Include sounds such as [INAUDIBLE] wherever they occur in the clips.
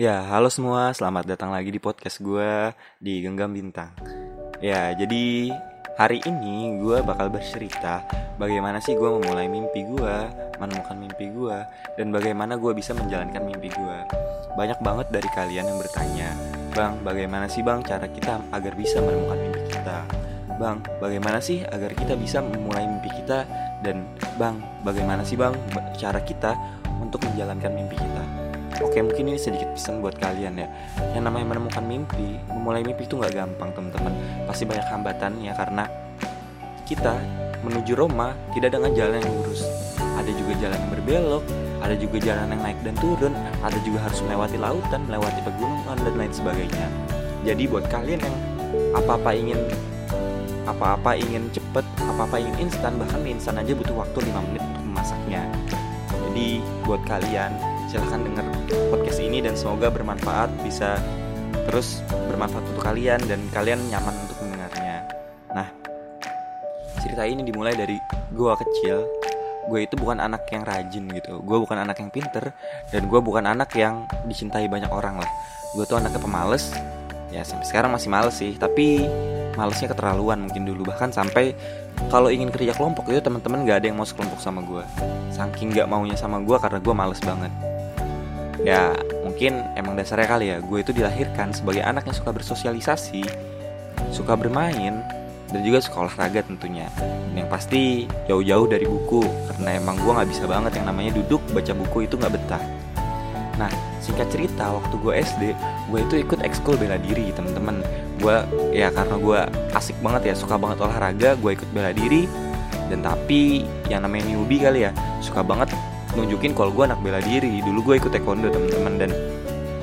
Ya, halo semua, selamat datang lagi di podcast gue di Genggam Bintang. Ya, jadi hari ini gue bakal bercerita bagaimana sih gue memulai mimpi gue, menemukan mimpi gue, dan bagaimana gue bisa menjalankan mimpi gue. Banyak banget dari kalian yang bertanya, Bang, bagaimana sih bang cara kita agar bisa menemukan mimpi kita? Bang, bagaimana sih agar kita bisa memulai mimpi kita? Dan Bang, bagaimana sih bang cara kita untuk menjalankan mimpi kita? Oke mungkin ini sedikit pesan buat kalian ya. Yang namanya menemukan mimpi Memulai mimpi itu nggak gampang teman-teman. Pasti banyak hambatan ya karena Kita menuju Roma tidak dengan jalan yang lurus. Ada juga jalan yang berbelok Ada juga jalan yang naik dan turun Ada juga harus melewati lautan, melewati pegunungan dan lain sebagainya. Jadi buat kalian yang apa-apa ingin apa-apa ingin cepet, apa-apa ingin instan Bahkan instan aja butuh waktu 5 menit untuk memasaknya. Jadi buat kalian silahkan dengar podcast ini dan semoga bermanfaat bisa terus bermanfaat untuk kalian dan kalian nyaman untuk mendengarnya. Nah, cerita ini dimulai dari gue kecil. Gue itu bukan anak yang rajin gitu. Gue bukan anak yang pinter dan gue bukan anak yang dicintai banyak orang lah. Gue tuh anaknya pemales. Ya sampai sekarang masih males sih, tapi malesnya keterlaluan mungkin dulu bahkan sampai kalau ingin kerja kelompok itu teman-teman gak ada yang mau sekelompok sama gue saking gak maunya sama gue karena gue males banget ya mungkin emang dasarnya kali ya. Gue itu dilahirkan sebagai anak yang suka bersosialisasi suka bermain dan juga suka olahraga tentunya. Dan yang pasti jauh-jauh dari buku. Karena emang gue nggak bisa banget yang namanya duduk baca buku itu nggak betah. Nah singkat cerita waktu gue SD gue itu ikut ekskul bela diri temen-temen. Gue ya karena gue asik banget ya suka banget olahraga gue ikut bela diri. Dan tapi yang namanya newbie kali ya suka banget nunjukin kalau gue anak bela diri. Dulu gue ikut taekwondo teman-teman dan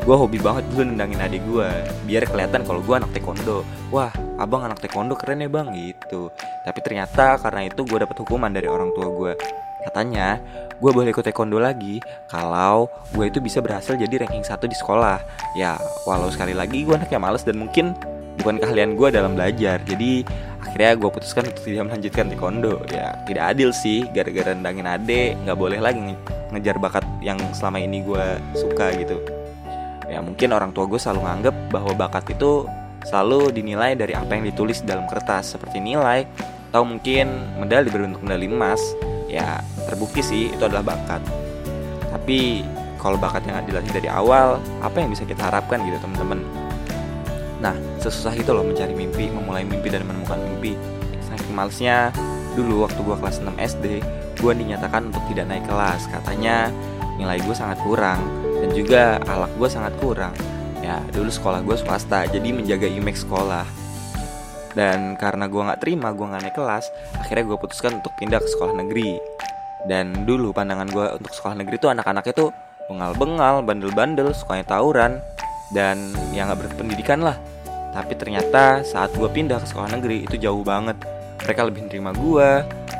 gue hobi banget dulu nendangin adik gue biar kelihatan kalau gue anak taekwondo. Wah abang anak taekwondo keren ya bang gitu. Tapi ternyata karena itu gue dapat hukuman dari orang tua gue katanya gue boleh ikut taekwondo lagi kalau gue itu bisa berhasil jadi ranking satu di sekolah. Ya walau sekali lagi gue anaknya males dan mungkin bukan keahlian gue dalam belajar. Jadi akhirnya gue putuskan untuk tidak melanjutkan taekwondo. Ya tidak adil sih gara-gara nendangin ade. Nggak boleh lagi ngejar bakat yang selama ini gue suka gitu. Ya mungkin orang tua gue selalu nganggep bahwa bakat itu selalu dinilai dari apa yang ditulis dalam kertas. Seperti nilai atau mungkin medali berbentuk medali emas. Ya terbukti sih itu adalah bakat. Tapi kalau bakat yang dilatih dari awal apa yang bisa kita harapkan gitu teman-teman Nah, sesusah itu loh mencari mimpi, memulai mimpi dan menemukan mimpi. Saking malesnya, dulu waktu gue kelas 6 SD, gue dinyatakan untuk tidak naik kelas. Katanya nilai gue sangat kurang dan juga alak gue sangat kurang. Ya, dulu sekolah gue swasta, jadi menjaga image sekolah. Dan karena gue nggak terima, gue nggak naik kelas, akhirnya gue putuskan untuk pindah ke sekolah negeri. Dan dulu pandangan gue untuk sekolah negeri itu anak-anaknya tuh bengal-bengal, bandel-bandel, sukanya tawuran, dan yang nggak berpendidikan lah. Tapi ternyata saat gue pindah ke sekolah negeri itu jauh banget. Mereka lebih menerima gue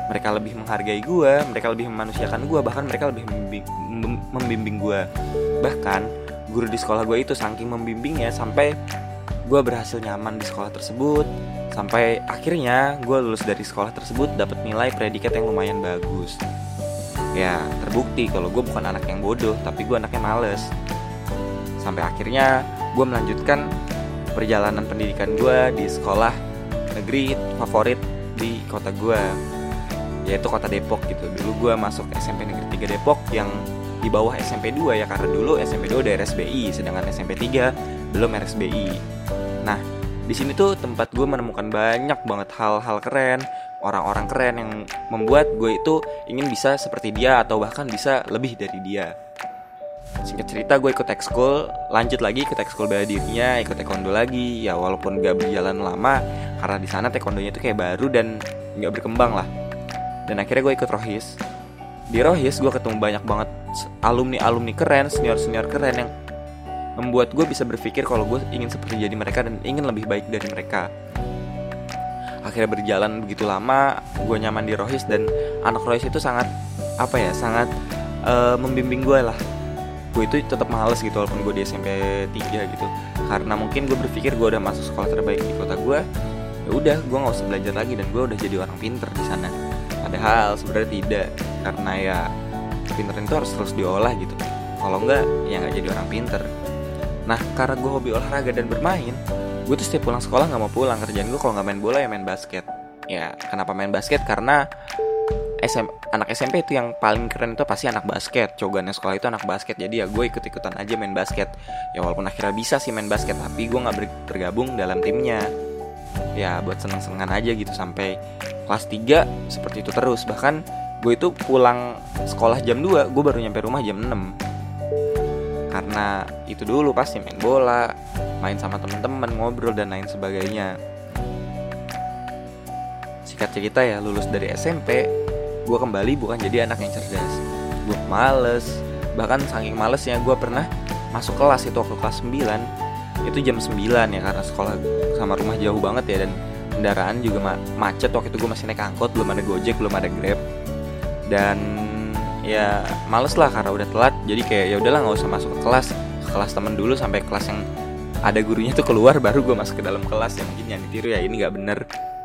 mereka lebih menghargai gue mereka lebih memanusiakan gue bahkan mereka lebih membimbing, gue bahkan guru di sekolah gue itu saking membimbingnya sampai gue berhasil nyaman di sekolah tersebut. Sampai akhirnya gue lulus dari sekolah tersebut dapat nilai predikat yang lumayan bagus. Ya terbukti kalau gue bukan anak yang bodoh tapi gue anaknya males sampai akhirnya gue melanjutkan perjalanan pendidikan gue di sekolah negeri favorit di kota gue yaitu kota Depok gitu. Dulu gue masuk SMP Negeri 3 Depok yang di bawah SMP 2 ya karena dulu SMP 2 udah RSBI sedangkan SMP 3 belum RSBI nah di sini tuh tempat gue menemukan banyak banget hal-hal keren orang-orang keren yang membuat gue itu ingin bisa seperti dia atau bahkan bisa lebih dari dia singkat cerita gue ikut ekskul lanjut lagi ikut ekskul bela dirinya ikut taekwondo lagi. Ya walaupun gak berjalan lama karena di sana taekwondonya itu kayak baru dan nggak berkembang lah. Dan akhirnya gue ikut rohis. Di rohis gue ketemu banyak banget alumni alumni keren senior senior keren yang membuat gue bisa berpikir kalau gue ingin seperti jadi mereka dan ingin lebih baik dari mereka. Akhirnya berjalan begitu lama gue nyaman di rohis dan anak rohis itu sangat apa ya sangat uh, membimbing gue lah gue itu tetap males gitu walaupun gue di SMP 3 gitu. Karena mungkin gue berpikir gue udah masuk sekolah terbaik di kota gue ya udah gue nggak usah belajar lagi dan gue udah jadi orang pinter di sana. Padahal sebenarnya tidak karena ya pinter itu harus terus diolah gitu. Kalau enggak ya nggak jadi orang pinter. Nah karena gue hobi olahraga dan bermain gue tuh setiap pulang sekolah nggak mau pulang. Kerjaan gue kalau nggak main bola ya main basket. Ya kenapa main basket? Karena SM, anak SMP itu yang paling keren itu pasti anak basket. Cogannya sekolah itu anak basket. Jadi ya gue ikut ikutan aja main basket. Ya walaupun akhirnya bisa sih main basket tapi gue nggak bergabung dalam timnya. Ya buat seneng senengan aja gitu sampai kelas 3 seperti itu terus. Bahkan gue itu pulang sekolah jam 2 gue baru nyampe rumah jam 6 karena itu dulu pasti main bola main sama temen-temen ngobrol dan lain sebagainya. Sikat cerita ya lulus dari SMP Gue kembali bukan jadi anak yang cerdas. Gue males. Bahkan saking malesnya gue pernah masuk kelas itu waktu kelas 9 Itu jam 9 ya karena sekolah sama rumah jauh banget ya Dan kendaraan juga ma macet. Waktu itu gue masih naik angkot Belum ada gojek, belum ada grab. Dan ya males lah karena udah telat. Jadi kayak ya udahlah nggak usah masuk ke kelas. Ke kelas temen dulu sampai kelas yang ada gurunya tuh keluar [LAUGHS] baru gue masuk ke dalam kelas. Ya mungkin yang ditiru ya ini nggak bener.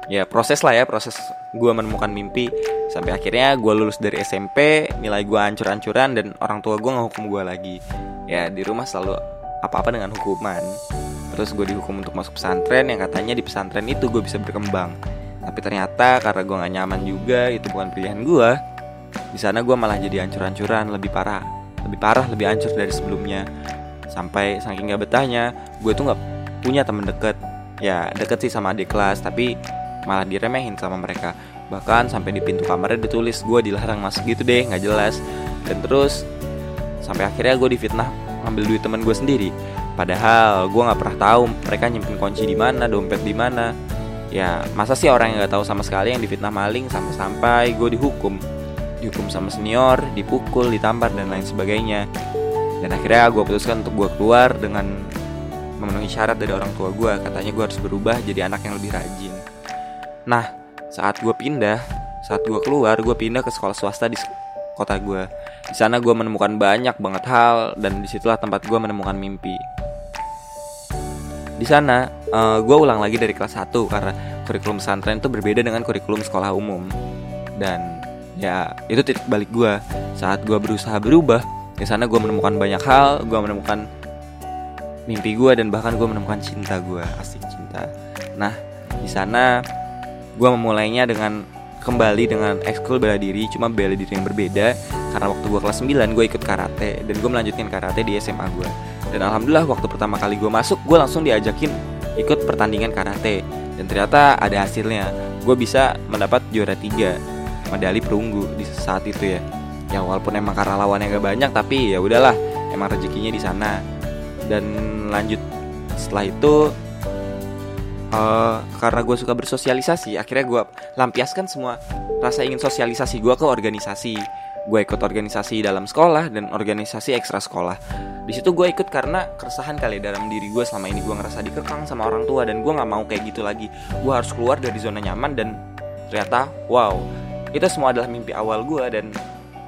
Ya proses lah ya proses gue menemukan mimpi sampai akhirnya gue lulus dari SMP nilai gue hancur-hancuran dan orang tua gue ngehukum gue lagi. Ya di rumah selalu apa-apa dengan hukuman. Terus gue dihukum untuk masuk pesantren yang katanya di pesantren itu gue bisa berkembang. Tapi ternyata karena gue gak nyaman juga itu bukan pilihan gue di sana gue malah jadi hancur-hancuran lebih parah. Lebih parah lebih hancur dari sebelumnya. Sampai saking gak betahnya gue tuh nggak punya temen deket. Ya deket sih sama adik kelas tapi malah diremehin sama mereka bahkan sampai di pintu kamarnya ditulis gue dilarang masuk gitu deh nggak jelas. Dan terus sampai akhirnya gue difitnah ngambil duit teman gue sendiri. Padahal gue nggak pernah tahu mereka nyimpen kunci di mana dompet di mana. Ya masa sih orang yang nggak tahu sama sekali yang difitnah maling sampai-sampai gue dihukum. Dihukum sama senior dipukul ditampar dan lain sebagainya. Dan akhirnya gue putuskan untuk gue keluar dengan memenuhi syarat dari orang tua gue katanya gue harus berubah jadi anak yang lebih rajin. Nah, saat gue pindah, saat gue keluar, gue pindah ke sekolah swasta di kota gue. Di sana gue menemukan banyak banget hal dan di situlah tempat gue menemukan mimpi. Di sana, uh, eh, gue ulang lagi dari kelas 1 karena kurikulum pesantren itu berbeda dengan kurikulum sekolah umum. Dan ya itu titik balik gue saat gue berusaha berubah. Di sana gue menemukan banyak hal, gue menemukan mimpi gue dan bahkan gue menemukan cinta gue, asik cinta. Nah, di sana gue memulainya dengan kembali dengan ekskul bela diri cuma bela diri yang berbeda. Karena waktu gue kelas 9 gue ikut karate dan gue melanjutkan karate di SMA gue dan alhamdulillah waktu pertama kali gue masuk gue langsung diajakin ikut pertandingan karate. Dan ternyata ada hasilnya. Gue bisa mendapat juara tiga medali perunggu di saat itu ya. Ya walaupun emang karena lawannya gak banyak tapi ya udahlah emang rezekinya di sana. Dan lanjut setelah itu uh, karena gue suka bersosialisasi akhirnya gue lampiaskan semua rasa ingin sosialisasi gue ke organisasi. Gue ikut organisasi dalam sekolah dan organisasi ekstra sekolah. Di situ gue ikut karena keresahan kali dalam diri gue selama ini. Gue ngerasa dikekang sama orang tua dan gue nggak mau kayak gitu lagi. Gue harus keluar dari zona nyaman dan ternyata wow itu semua adalah mimpi awal gue dan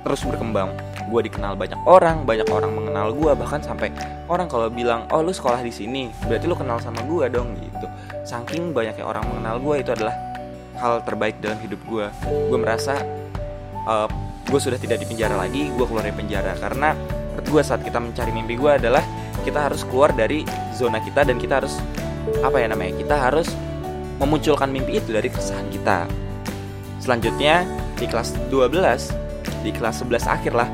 terus berkembang. Gue dikenal banyak orang banyak orang mengenal gue bahkan sampai orang kalau bilang oh lu sekolah di sini berarti lu kenal sama gue dong gitu saking banyaknya orang mengenal gue itu adalah hal terbaik dalam hidup gue gue merasa uh, gue sudah tidak di penjara lagi gue keluar dari penjara. Karena menurut gue saat kita mencari mimpi gue adalah kita harus keluar dari zona kita dan kita harus apa ya namanya kita harus memunculkan mimpi itu dari keresahan kita. Selanjutnya di kelas 12 di kelas 11 akhir lah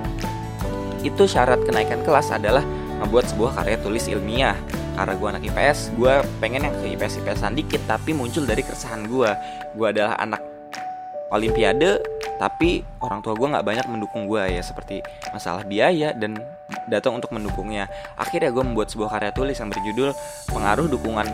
itu syarat kenaikan kelas adalah membuat sebuah karya tulis ilmiah karena gue anak IPS gue pengen yang ke IPS IPSan dikit tapi muncul dari keresahan gue gue adalah anak Olimpiade tapi orang tua gue nggak banyak mendukung gue ya seperti masalah biaya dan datang untuk mendukungnya. Akhirnya gue membuat sebuah karya tulis yang berjudul pengaruh dukungan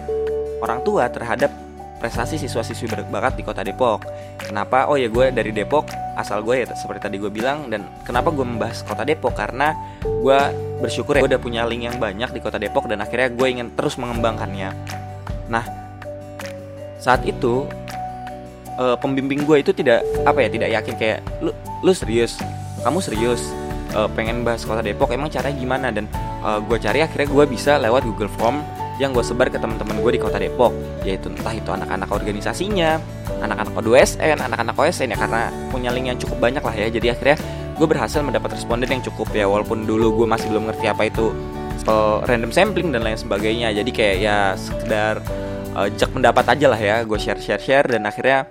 orang tua terhadap prestasi siswa-siswi berbakat di kota Depok. Kenapa? Oh ya gue dari Depok, asal gue ya seperti tadi gue bilang dan kenapa gue membahas kota Depok karena gue bersyukur ya gue udah punya link yang banyak di kota Depok dan akhirnya gue ingin terus mengembangkannya. Nah, saat itu uh, pembimbing gue itu tidak apa ya tidak yakin kayak lu lu serius, kamu serius uh, pengen bahas kota Depok emang caranya gimana dan uh, gue cari akhirnya gue bisa lewat Google Form yang gue sebar ke teman-teman gue di kota Depok yaitu entah itu anak-anak organisasinya anak-anak O2SN anak-anak OSN ya karena punya link yang cukup banyak lah ya. Jadi akhirnya gue berhasil mendapat responden yang cukup ya walaupun dulu gue masih belum ngerti apa itu sampel random sampling dan lain sebagainya. Jadi kayak ya sekedar uh, jak pendapat aja lah ya gue share share share dan akhirnya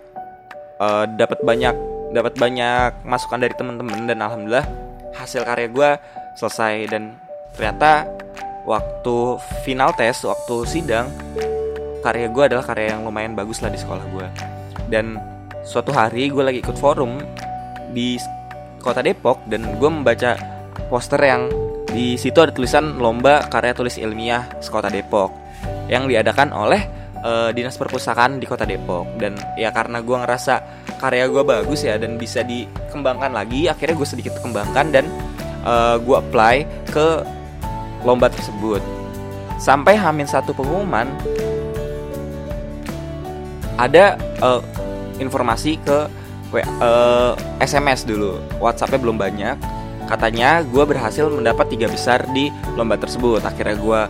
uh, dapat banyak dapat banyak masukan dari teman-teman dan alhamdulillah hasil karya gue selesai dan ternyata waktu final tes waktu sidang karya gue adalah karya yang lumayan bagus lah di sekolah gue dan suatu hari gue lagi ikut forum di kota Depok dan gue membaca poster yang di situ ada tulisan lomba karya tulis ilmiah sekota Depok yang diadakan oleh uh, dinas perpustakaan di kota Depok. Dan ya karena gue ngerasa karya gue bagus ya dan bisa dikembangkan lagi akhirnya gue sedikit kembangkan dan uh, gue apply ke lomba tersebut. Sampai hamin satu pengumuman ada uh, informasi ke uh, SMS dulu. WhatsAppnya belum banyak. Katanya gue berhasil mendapat tiga besar di lomba tersebut. Akhirnya gue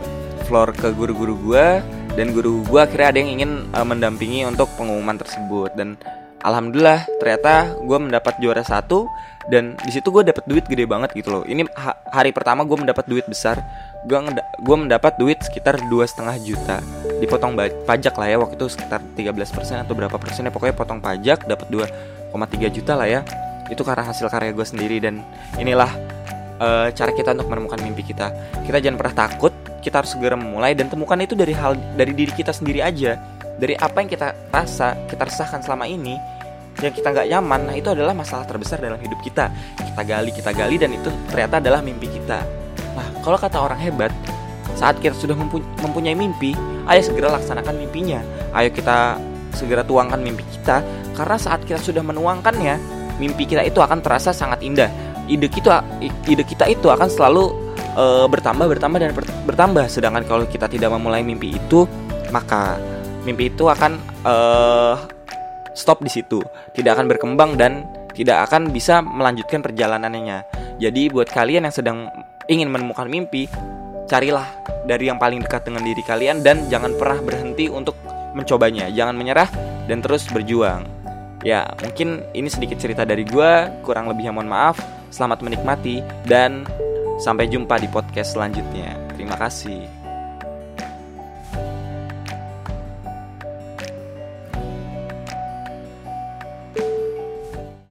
floor ke guru-guru gue dan guru gue akhirnya ada yang ingin uh, mendampingi untuk pengumuman tersebut. Dan alhamdulillah ternyata gue mendapat juara satu dan di situ gue dapat duit gede banget gitu loh. Ini ha hari pertama gue mendapat duit besar gue gue mendapat duit sekitar dua setengah juta. Dipotong pajak lah ya waktu itu sekitar 13% atau berapa persennya. Pokoknya potong pajak dapat 2,3 juta lah ya. Itu karena hasil karya gue sendiri dan inilah uh, cara kita untuk menemukan mimpi kita. Kita jangan pernah takut kita harus segera memulai dan temukan itu dari hal dari diri kita sendiri aja. Dari apa yang kita rasa kita rasakan selama ini yang kita nggak nyaman nah itu adalah masalah terbesar dalam hidup kita. Kita gali kita gali dan itu ternyata adalah mimpi kita nah kalau kata orang hebat saat kita sudah mempunyai mimpi ayo segera laksanakan mimpinya. Ayo kita segera tuangkan mimpi kita karena saat kita sudah menuangkannya mimpi kita itu akan terasa sangat indah. Ide kita ide kita itu akan selalu uh, bertambah bertambah dan bertambah. Sedangkan kalau kita tidak memulai mimpi itu maka mimpi itu akan uh, stop di situ. Tidak akan berkembang dan tidak akan bisa melanjutkan perjalanannya. Jadi buat kalian yang sedang ingin menemukan mimpi carilah dari yang paling dekat dengan diri kalian dan jangan pernah berhenti untuk mencobanya jangan menyerah dan terus berjuang Ya, mungkin ini sedikit cerita dari gue, kurang lebihnya mohon maaf. Selamat menikmati dan sampai jumpa di podcast selanjutnya. Terima kasih.